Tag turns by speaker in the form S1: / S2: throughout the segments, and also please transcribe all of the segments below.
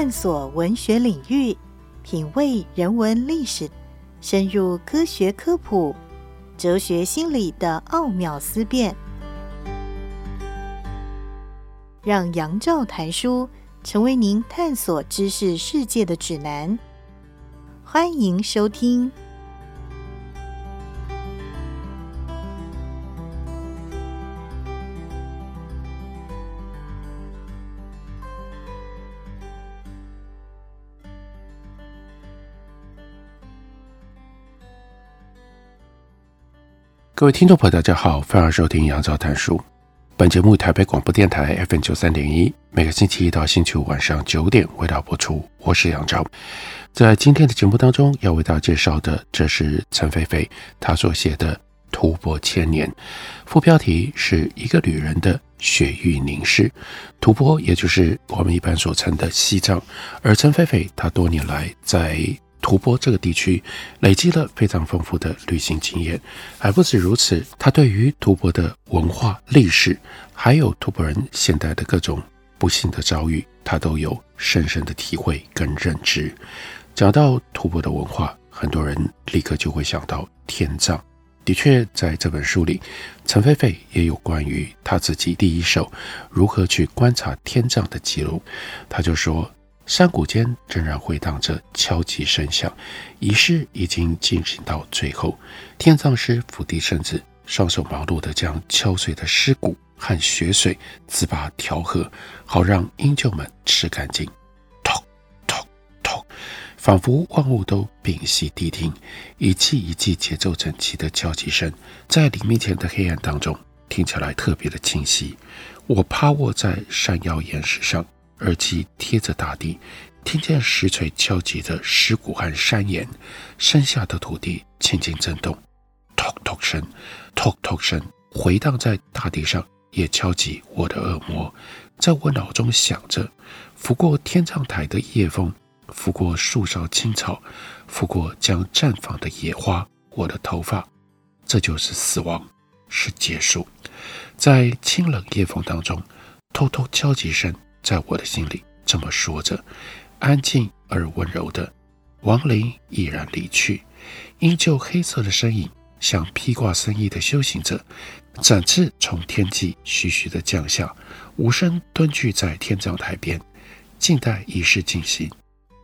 S1: 探索文学领域，品味人文历史，深入科学科普、哲学心理的奥妙思辨，让杨照谈书成为您探索知识世界的指南。欢迎收听。
S2: 各位听众朋友，大家好，欢迎收听杨照谈书。本节目台北广播电台 FM 九三点一，每个星期一到星期五晚上九点为大家播出。我是杨照，在今天的节目当中要为大家介绍的，这是陈菲菲她所写的《吐蕃千年》，副标题是一个旅人的雪域凝视。吐蕃也就是我们一般所称的西藏，而陈菲菲她多年来在吐蕃这个地区累积了非常丰富的旅行经验，还不止如此，他对于吐蕃的文化历史，还有吐蕃人现代的各种不幸的遭遇，他都有深深的体会跟认知。讲到吐蕃的文化，很多人立刻就会想到天葬。的确，在这本书里，陈菲菲也有关于他自己第一手如何去观察天葬的记录。他就说。山谷间仍然回荡着敲击声响，仪式已经进行到最后。天葬师伏地身子，双手忙碌地将敲碎的尸骨和血水自拔调和，好让鹰鹫们吃干净。咚咚咚，仿佛万物都屏息谛听，一记一记节奏整齐的敲击声，在黎明前的黑暗当中听起来特别的清晰。我趴卧在山腰岩石上。耳机贴着大地，听见石锤敲击着石骨和山岩，山下的土地轻轻震动，突突声，突突声回荡在大地上，也敲击我的耳膜。在我脑中想着，拂过天葬台的夜风，拂过树梢青草，拂过将绽放的野花，我的头发，这就是死亡，是结束。在清冷夜风当中，偷偷敲击声。在我的心里这么说着，安静而温柔的，亡灵已然离去，依旧黑色的身影，像披挂僧衣的修行者，展翅从天际徐徐的降下，无声蹲踞在天葬台边，静待仪式进行。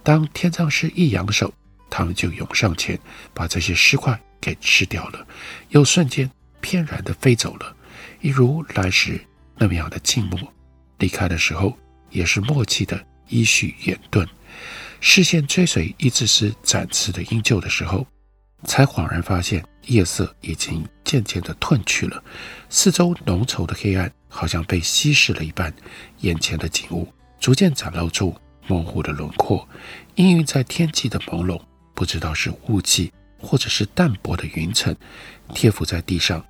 S2: 当天葬师一扬手，他们就涌上前，把这些尸块给吃掉了，又瞬间翩然地飞走了，一如来时那么样的静默。离开的时候。也是默契的依序远遁，视线追随一只只展翅的鹰鹫的时候，才恍然发现夜色已经渐渐的褪去了，四周浓稠的黑暗好像被稀释了一般，眼前的景物逐渐展露出模糊的轮廓，氤氲在天际的朦胧，不知道是雾气或者是淡薄的云层，贴伏在地上。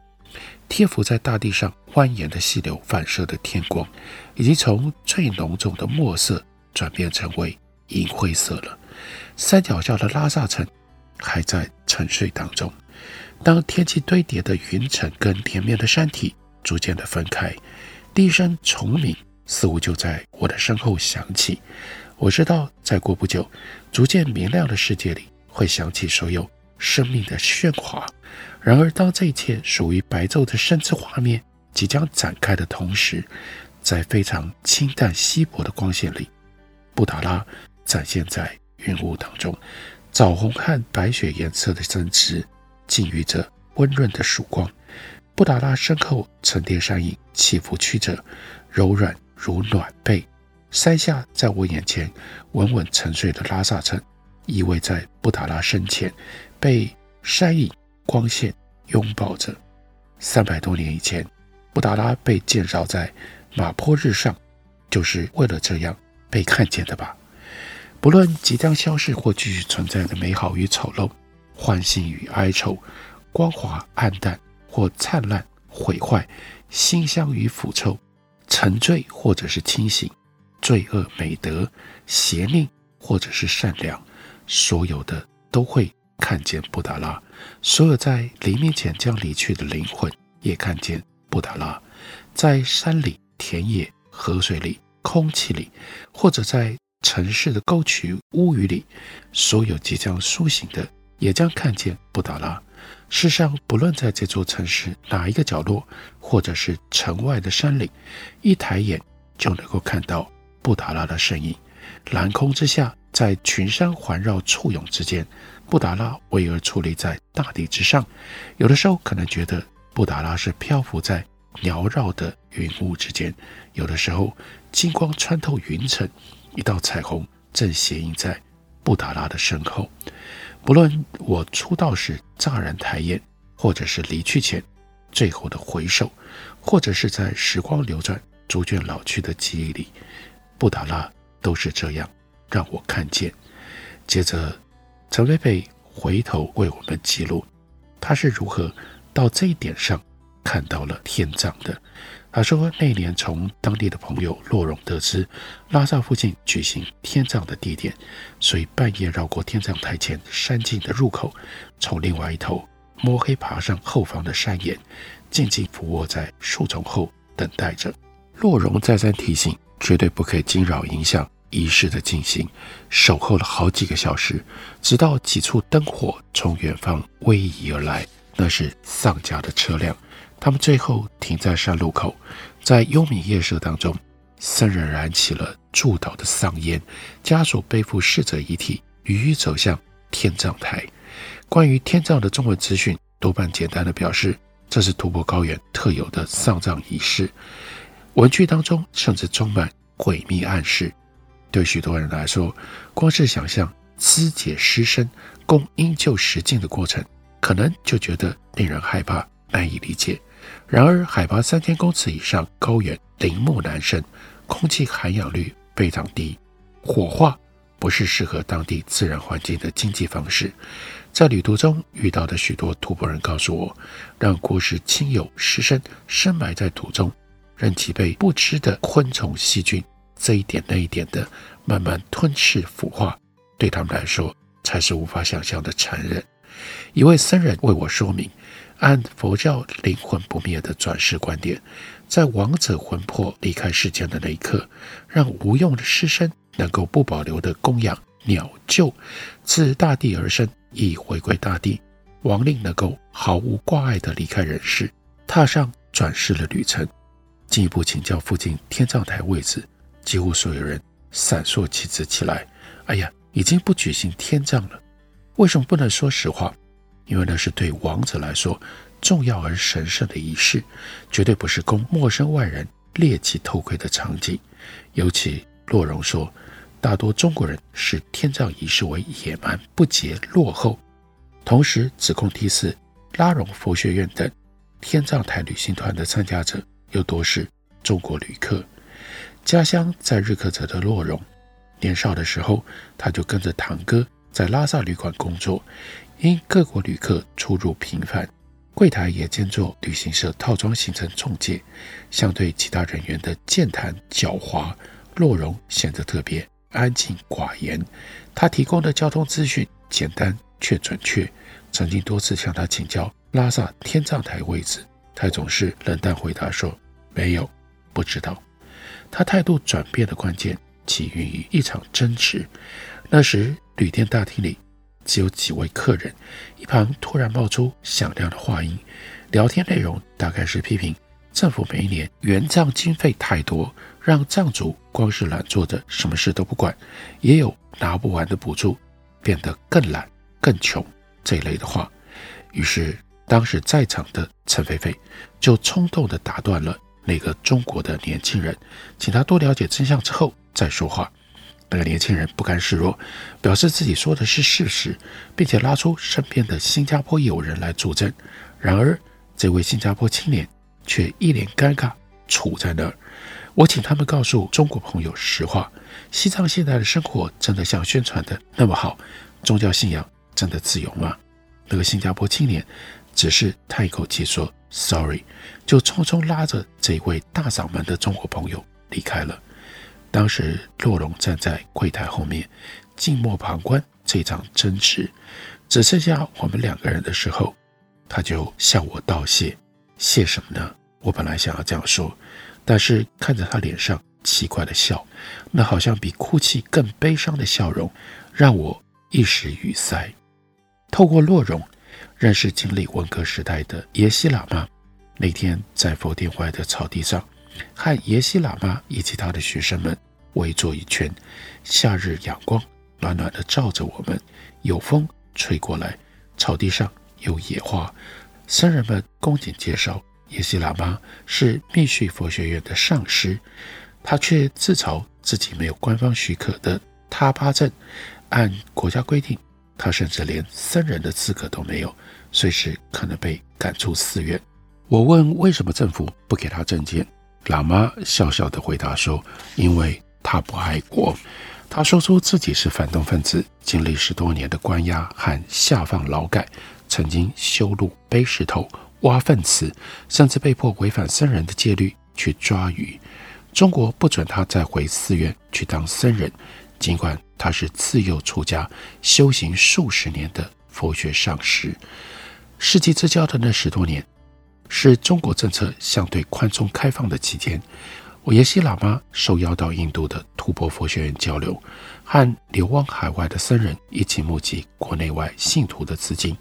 S2: 贴伏在大地上蜿蜒的细流反射的天光，已经从最浓重的墨色转变成为银灰色了。山脚下的拉萨城还在沉睡当中。当天气堆叠的云层跟连绵的山体逐渐的分开，第一声虫鸣似乎就在我的身后响起。我知道，再过不久，逐渐明亮的世界里会响起所有生命的喧哗。然而，当这一切属于白昼的生之画面即将展开的同时，在非常清淡稀薄的光线里，布达拉展现在云雾当中，枣红和白雪颜色的针织，浸浴着温润的曙光。布达拉身后沉淀山影起伏曲折，柔软如暖被。山下在我眼前稳稳沉睡的拉萨城，依偎在布达拉身前，被山影。光线拥抱着。三百多年以前，布达拉被建造在马坡日上，就是为了这样被看见的吧？不论即将消逝或继续存在的美好与丑陋，欢欣与哀愁，光滑暗淡或灿烂毁坏，馨香与腐臭，沉醉或者是清醒，罪恶美德，邪佞或者是善良，所有的都会。看见布达拉，所有在黎明前将离去的灵魂也看见布达拉，在山里、田野、河水里、空气里，或者在城市的沟渠屋宇里，所有即将苏醒的也将看见布达拉。世上不论在这座城市哪一个角落，或者是城外的山岭，一抬眼就能够看到布达拉的身影。蓝空之下，在群山环绕簇拥之间，布达拉巍峨矗立在大地之上。有的时候可能觉得布达拉是漂浮在缭绕的云雾之间；有的时候金光穿透云层，一道彩虹正斜映在布达拉的身后。不论我出道时乍然抬眼，或者是离去前最后的回首，或者是在时光流转、逐渐老去的记忆里，布达拉都是这样让我看见。接着，陈贝贝回头为我们记录，他是如何到这一点上看到了天葬的。他说，那年从当地的朋友洛荣得知拉萨附近举行天葬的地点，所以半夜绕过天葬台前山径的入口，从另外一头摸黑爬上后方的山岩，静静伏卧在树丛后等待着。洛荣再三提醒，绝对不可以惊扰影响仪式的进行，守候了好几个小时，直到几处灯火从远方逶迤而来，那是丧家的车辆。他们最后停在山路口，在幽冥夜色当中，僧人燃起了祝祷的丧烟，家属背负逝者遗体，一一走向天葬台。关于天葬的中文资讯，多半简单的表示，这是吐蕃高原特有的丧葬仪式。文句当中甚至充满诡秘暗示。对许多人来说，光是想象肢解尸身、供阴柩石镜的过程，可能就觉得令人害怕。难以理解。然而，海拔三千公尺以上高原林木难生，空气含氧率非常低，火化不是适合当地自然环境的经济方式。在旅途中遇到的许多吐蕃人告诉我，让过世亲友尸身深埋在土中，任其被不知的昆虫细菌这一点那一点的慢慢吞噬腐化，对他们来说才是无法想象的残忍。一位僧人为我说明。按佛教灵魂不灭的转世观点，在亡者魂魄离开世间的那一刻，让无用的尸身能够不保留地供养鸟鷲，自大地而生，亦回归大地。亡灵能够毫无挂碍地离开人世，踏上转世的旅程。进一步请教附近天葬台位置，几乎所有人闪烁其词起来。哎呀，已经不举行天葬了，为什么不能说实话？因为那是对亡者来说重要而神圣的仪式，绝对不是供陌生外人猎奇偷窥的场景。尤其洛荣说，大多中国人视天葬仪式为野蛮、不洁、落后，同时指控第四、拉荣佛学院等天葬台旅行团的参加者又多是中国旅客。家乡在日喀则的洛荣，年少的时候他就跟着堂哥在拉萨旅馆工作。因各国旅客出入频繁，柜台也兼做旅行社套装行程中介，相对其他人员的健谈狡猾，洛荣显得特别安静寡言。他提供的交通资讯简单却准确。曾经多次向他请教拉萨天葬台位置，他总是冷淡回答说：“没有，不知道。”他态度转变的关键起源于一场争执。那时旅店大厅里。只有几位客人，一旁突然冒出响亮的话音，聊天内容大概是批评政府每一年援藏经费太多，让藏族光是懒坐着什么事都不管，也有拿不完的补助，变得更懒更穷这一类的话。于是当时在场的陈菲菲就冲动地打断了那个中国的年轻人，请他多了解真相之后再说话。那个年轻人不甘示弱，表示自己说的是事实，并且拉出身边的新加坡友人来助阵。然而，这位新加坡青年却一脸尴尬，杵在那儿。我请他们告诉中国朋友实话：西藏现在的生活真的像宣传的那么好？宗教信仰真的自由吗？那个新加坡青年只是叹一口气说 “sorry”，就匆匆拉着这位大嗓门的中国朋友离开了。当时，洛荣站在柜台后面，静默旁观这场争执。只剩下我们两个人的时候，他就向我道谢。谢什么呢？我本来想要这样说，但是看着他脸上奇怪的笑，那好像比哭泣更悲伤的笑容，让我一时语塞。透过洛荣认识经历文革时代的耶西喇嘛，那天在佛殿外的草地上，和耶西喇嘛以及他的学生们围坐一圈，夏日阳光暖暖的照着我们，有风吹过来，草地上有野花。僧人们恭敬介绍，耶西喇嘛是密续佛学院的上师，他却自嘲自己没有官方许可的他巴证，按国家规定，他甚至连僧人的资格都没有，随时可能被赶出寺院。我问为什么政府不给他证件，喇嘛笑笑地回答说：“因为他不爱国。”他说出自己是反动分子，经历十多年的关押和下放劳改。曾经修路、背石头、挖粪池，甚至被迫违反僧人的戒律去抓鱼。中国不准他再回寺院去当僧人，尽管他是自幼出家、修行数十年的佛学上师。世纪之交的那十多年，是中国政策相对宽松开放的期间。我耶西喇嘛受邀到印度的吐蕃佛学院交流，和流亡海外的僧人一起募集国内外信徒的资金。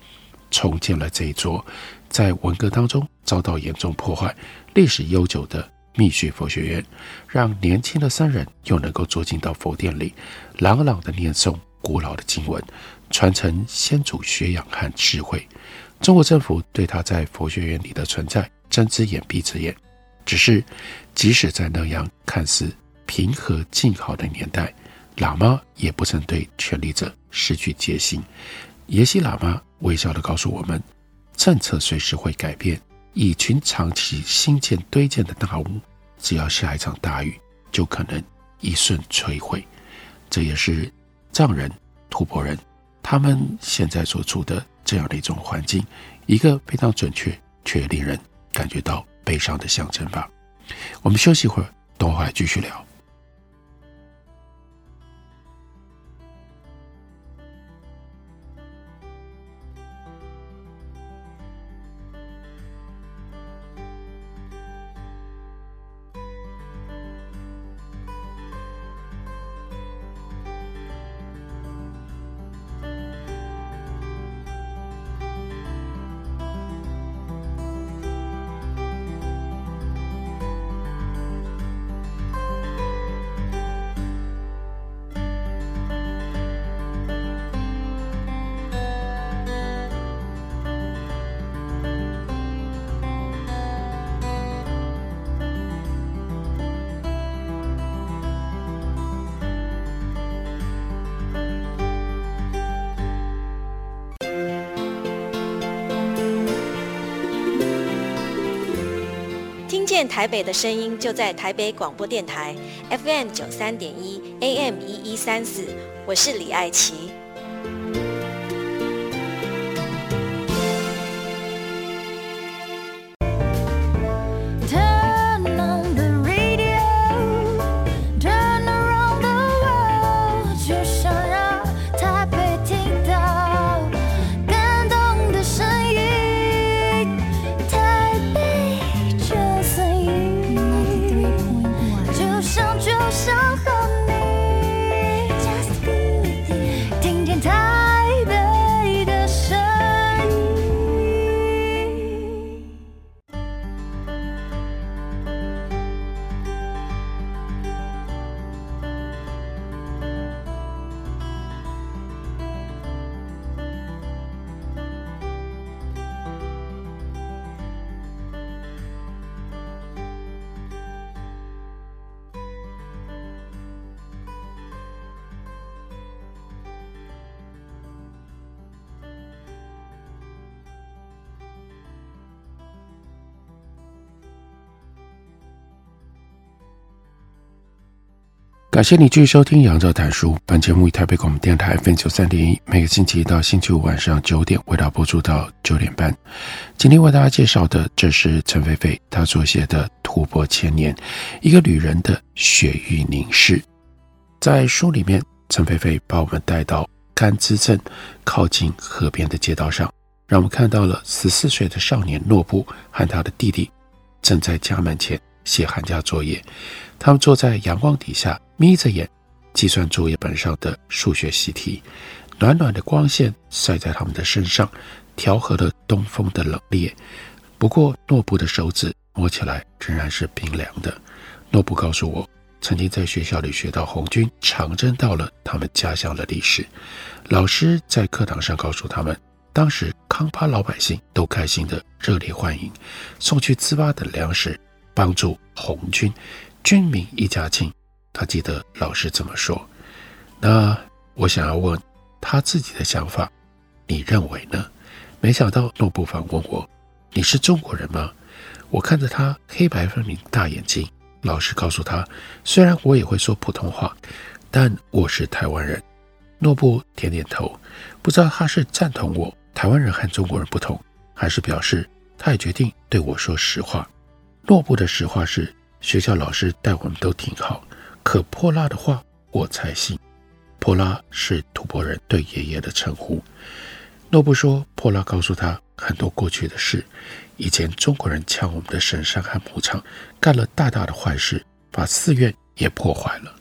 S2: 重建了这一座在文革当中遭到严重破坏、历史悠久的密续佛学院，让年轻的僧人又能够坐进到佛殿里，朗朗地念诵古老的经文，传承先祖学养和智慧。中国政府对他在佛学院里的存在睁只眼闭只眼，只是即使在那样看似平和静好的年代，喇嘛也不曾对权力者失去戒心。耶西喇嘛微笑地告诉我们：“政策随时会改变，蚁群长期新建堆建的大屋，只要下一场大雨，就可能一瞬摧毁。这也是藏人、吐蕃人他们现在所处的这样的一种环境，一个非常准确却令人感觉到悲伤的象征吧。”我们休息一会儿，等会儿继续聊。
S3: 听见台北的声音就在台北广播电台 FM 九三点一 AM 一一三四，我是李爱琪。
S2: 感谢你继续收听杨照谈书。本节目以台北广播电台 FM 九三点一，每个星期一到星期五晚上九点，为大家播出到九点半。今天为大家介绍的，这是陈菲菲她所写的《突破千年》，一个旅人的雪域凝视。在书里面，陈菲菲把我们带到甘孜镇靠近河边的街道上，让我们看到了十四岁的少年诺布和他的弟弟正在家门前写寒假作业。他们坐在阳光底下，眯着眼计算作业本上的数学习题。暖暖的光线晒在他们的身上，调和了东风的冷冽。不过，诺布的手指摸起来仍然是冰凉的。诺布告诉我，曾经在学校里学到红军长征到了他们家乡的历史。老师在课堂上告诉他们，当时康巴老百姓都开心地热烈欢迎，送去糍粑等粮食，帮助红军，军民一家亲。他记得老师这么说。那我想要问他自己的想法，你认为呢？没想到诺布反问我：“你是中国人吗？”我看着他黑白分明大眼睛，老实告诉他：“虽然我也会说普通话，但我是台湾人。”诺布点点头，不知道他是赞同我台湾人和中国人不同，还是表示他也决定对我说实话。诺布的实话是：学校老师待我们都挺好，可泼辣的话我才信。泼辣是吐蕃人对爷爷的称呼。诺布说，泼辣告诉他很多过去的事，以前中国人抢我们的神山和牧场，干了大大的坏事，把寺院也破坏了。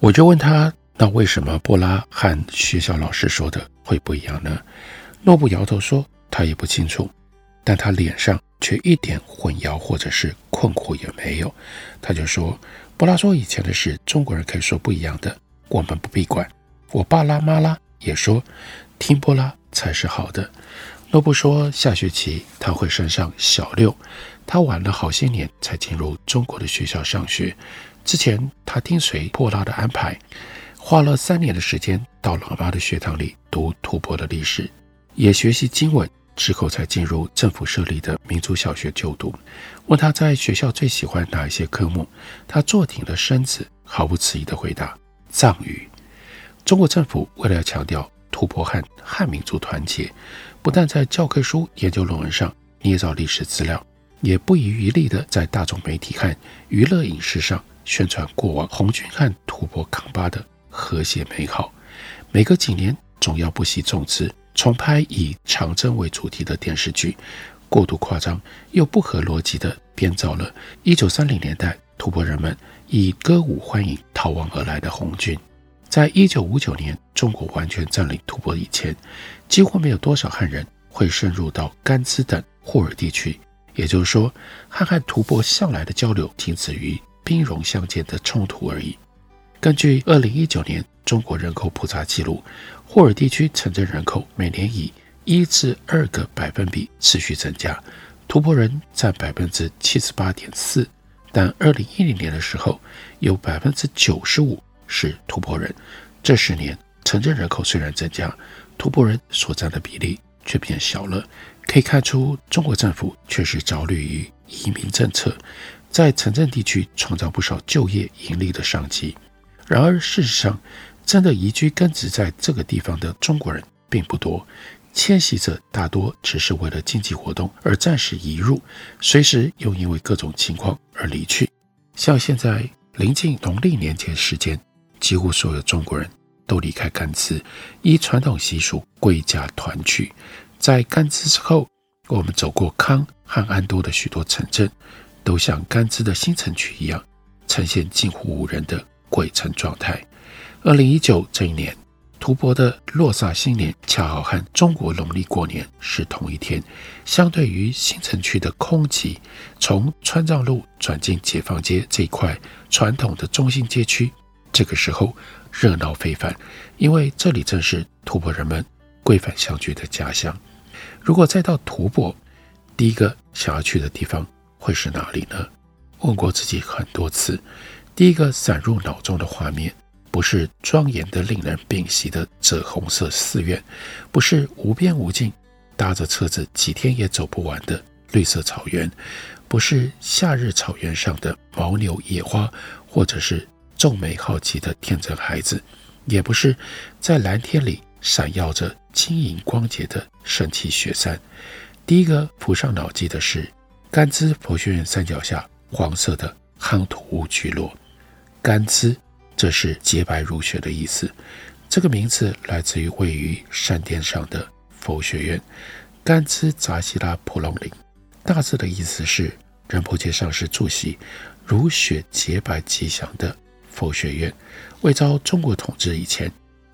S2: 我就问他。那为什么泼辣和学校老师说的会不一样呢？诺布摇头说，他也不清楚，但他脸上却一点混淆或者是困惑也没有。他就说，波拉说以前的事，中国人可以说不一样的，我们不必管。我爸拉妈拉也说，听波拉才是好的。诺布说，下学期他会升上小六，他晚了好些年才进入中国的学校上学。之前他听随波拉的安排。花了三年的时间到老妈的学堂里读吐蕃的历史，也学习经文，之后才进入政府设立的民族小学就读。问他在学校最喜欢哪一些科目，他坐挺了身子，毫不迟疑地回答：藏语。中国政府为了要强调吐蕃汉汉民族团结，不但在教科书、研究论文上捏造历史资料，也不遗余力地在大众媒体和娱乐影视上宣传过往红军和吐蕃康巴的。和谐美好，每隔几年总要不惜重资重拍以长征为主题的电视剧，过度夸张又不合逻辑地编造了1930年代吐蕃人们以歌舞欢迎逃亡而来的红军。在1959年中国完全占领吐蕃以前，几乎没有多少汉人会深入到甘孜等霍尔地区，也就是说，汉汉吐蕃向来的交流仅止于兵戎相见的冲突而已。根据二零一九年中国人口普查记录，霍尔地区城镇人口每年以一至二个百分比持续增加，突破人占百分之七十八点四，但二零一零年的时候，有百分之九十五是突破人。这十年城镇人口虽然增加，突破人所占的比例却变小了，可以看出中国政府确实着力于移民政策，在城镇地区创造不少就业盈利的商机。然而，事实上，真的移居根植在这个地方的中国人并不多，迁徙者大多只是为了经济活动而暂时移入，随时又因为各种情况而离去。像现在临近农历年节时间，几乎所有中国人都离开甘孜，依传统习俗归家团聚。在甘孜之后，我们走过康和安多的许多城镇，都像甘孜的新城区一样，呈现近乎无人的。鬼城状态。二零一九这一年，吐蕃的洛萨新年恰好和中国农历过年是同一天。相对于新城区的空寂，从川藏路转进解放街这一块传统的中心街区，这个时候热闹非凡，因为这里正是吐蕃人们归返相聚的家乡。如果再到吐蕃，第一个想要去的地方会是哪里呢？问过自己很多次。第一个闪入脑中的画面，不是庄严的令人屏息的赭红色寺院，不是无边无尽搭着车子几天也走不完的绿色草原，不是夏日草原上的牦牛野花，或者是皱眉好奇的天真孩子，也不是在蓝天里闪耀着晶莹光洁的神奇雪山。第一个浮上脑际的是甘孜佛学院山脚下黄色的夯土屋聚落。甘孜，这是洁白如雪的意思。这个名字来自于位于山巅上的佛学院——甘孜扎西拉普隆林。大致的意思是仁波切上师住习如雪洁白吉祥的佛学院。未遭中国统治以前，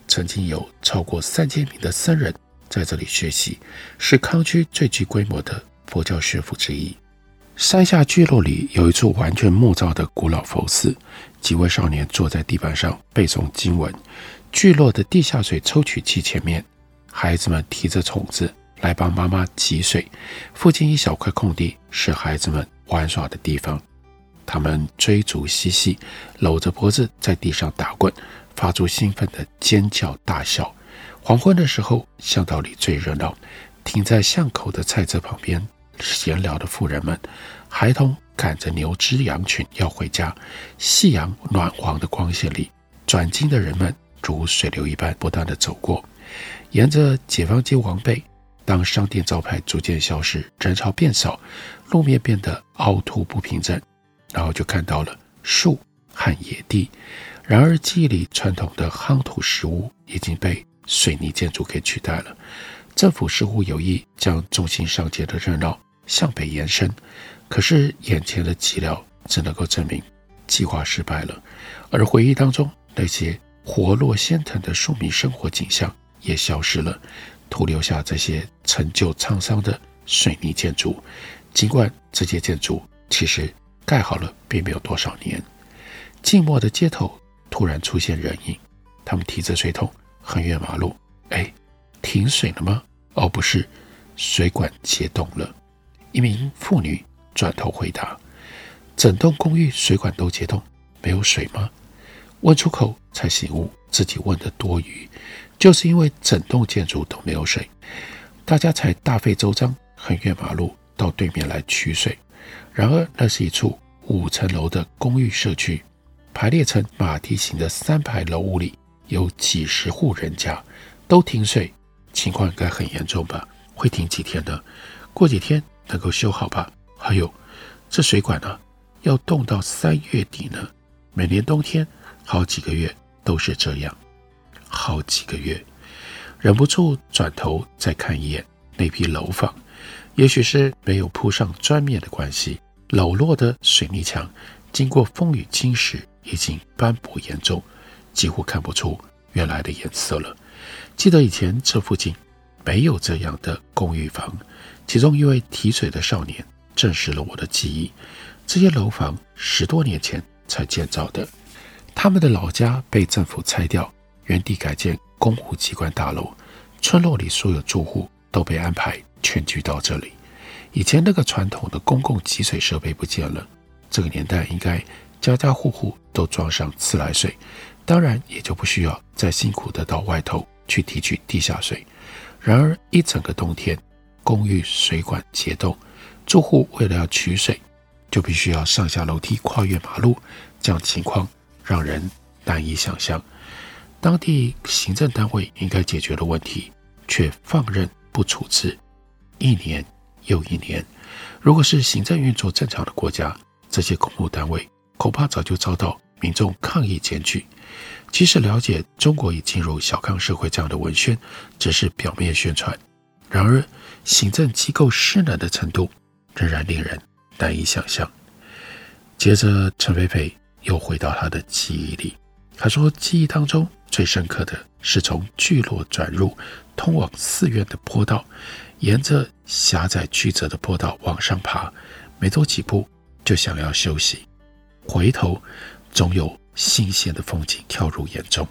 S2: 曾经有超过三千名的僧人在这里学习，是康区最具规模的佛教学府之一。山下聚落里有一处完全木造的古老佛寺，几位少年坐在地板上背诵经文。聚落的地下水抽取器前面，孩子们提着桶子来帮妈妈汲水。附近一小块空地是孩子们玩耍的地方。他们追逐嬉戏，搂着脖子在地上打滚，发出兴奋的尖叫大笑。黄昏的时候，巷道里最热闹。停在巷口的菜车旁边闲聊的妇人们，孩童赶着牛只羊群要回家。夕阳暖黄的光线里，转经的人们如水流一般不断地走过。沿着解放街往北，当商店招牌逐渐消失，人潮变少，路面变得凹凸不平整。然后就看到了树和野地，然而记忆里传统的夯土石屋已经被水泥建筑给取代了。政府似乎有意将中心商街的热闹向北延伸，可是眼前的寂寥只能够证明计划失败了。而回忆当中那些活络鲜腾的庶民生活景象也消失了，徒留下这些陈旧沧桑的水泥建筑。尽管这些建筑其实。盖好了，并没有多少年。静默的街头突然出现人影，他们提着水桶横越马路。哎，停水了吗？哦，不是，水管结冻了。一名妇女转头回答：“整栋公寓水管都接通，没有水吗？”问出口才醒悟自己问的多余，就是因为整栋建筑都没有水，大家才大费周章横越马路到对面来取水。然而，那是一处五层楼的公寓社区，排列成马蹄形的三排楼屋里有几十户人家，都停水，情况应该很严重吧？会停几天呢？过几天能够修好吧？还有，这水管呢，要冻到三月底呢。每年冬天好几个月都是这样，好几个月，忍不住转头再看一眼那批楼房。也许是没有铺上砖面的关系，裸露的水泥墙经过风雨侵蚀，已经斑驳严重，几乎看不出原来的颜色了。记得以前这附近没有这样的公寓房，其中一位提水的少年证实了我的记忆。这些楼房十多年前才建造的，他们的老家被政府拆掉，原地改建公务机关大楼，村落里所有住户都被安排。全聚到这里。以前那个传统的公共汲水设备不见了。这个年代应该家家户户都装上自来水，当然也就不需要再辛苦的到外头去提取地下水。然而一整个冬天，公寓水管结冻，住户为了要取水，就必须要上下楼梯、跨越马路，这样情况让人难以想象。当地行政单位应该解决的问题，却放任不处置。一年又一年，如果是行政运作正常的国家，这些公务单位恐怕早就遭到民众抗议检举。即使了解中国已进入小康社会这样的文宣，只是表面宣传，然而行政机构失能的程度仍然令人难以想象。接着，陈培培又回到他的记忆里，他说，记忆当中最深刻的是从聚落转入通往寺院的坡道。沿着狭窄曲折的坡道往上爬，没走几步就想要休息，回头总有新鲜的风景跳入眼中。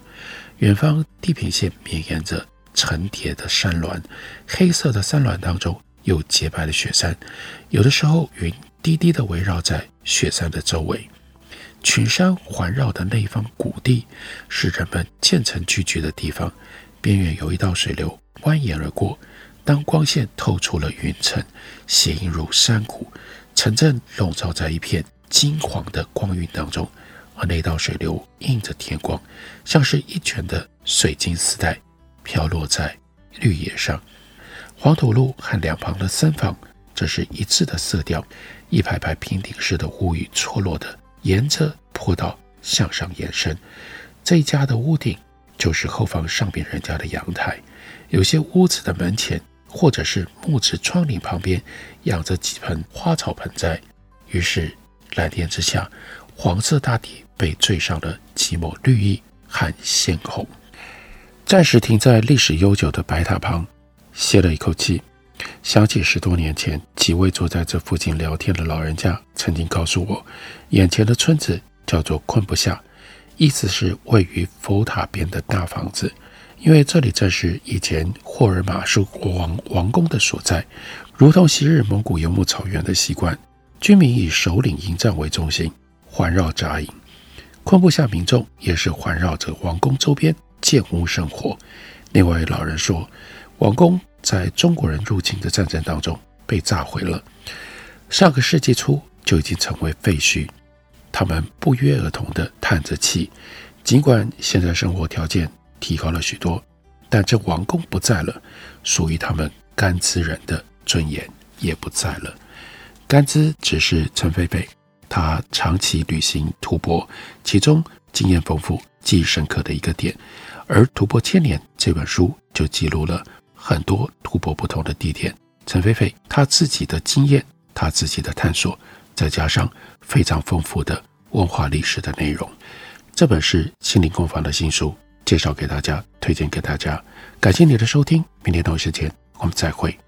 S2: 远方地平线绵延着层叠的山峦，黑色的山峦当中有洁白的雪山，有的时候云低低地围绕在雪山的周围。群山环绕的那一方谷地是人们渐层聚居的地方，边缘有一道水流蜿蜒而过。当光线透出了云层，斜映入山谷，城镇笼罩在一片金黄的光晕当中，而那道水流映着天光，像是一卷的水晶丝带飘落在绿野上。黄土路和两旁的僧房，这是一致的色调，一排排平顶式的屋宇错落的沿着坡道向上延伸。这一家的屋顶就是后方上边人家的阳台，有些屋子的门前。或者是木质窗棂旁边养着几盆花草盆栽，于是蓝天之下，黄色大地被缀上了几抹绿意和鲜红。暂时停在历史悠久的白塔旁，歇了一口气，想起十多年前几位坐在这附近聊天的老人家曾经告诉我，眼前的村子叫做昆布下，意思是位于佛塔边的大房子。因为这里正是以前霍尔马舒国王王宫的所在，如同昔日蒙古游牧草原的习惯，居民以首领营帐为中心，环绕扎营。昆布下民众也是环绕着王宫周边建屋生活。另外，老人说，王宫在中国人入侵的战争当中被炸毁了，上个世纪初就已经成为废墟。他们不约而同地叹着气，尽管现在生活条件，提高了许多，但这王宫不在了，属于他们甘孜人的尊严也不在了。甘孜只是陈菲菲，他长期旅行吐蕃，其中经验丰富、记忆深刻的一个点。而《吐蕃千年》这本书就记录了很多突破不同的地点。陈菲菲她自己的经验，她自己的探索，再加上非常丰富的文化历史的内容，这本是心灵工坊的新书。介绍给大家，推荐给大家，感谢你的收听，明天同一时间我们再会。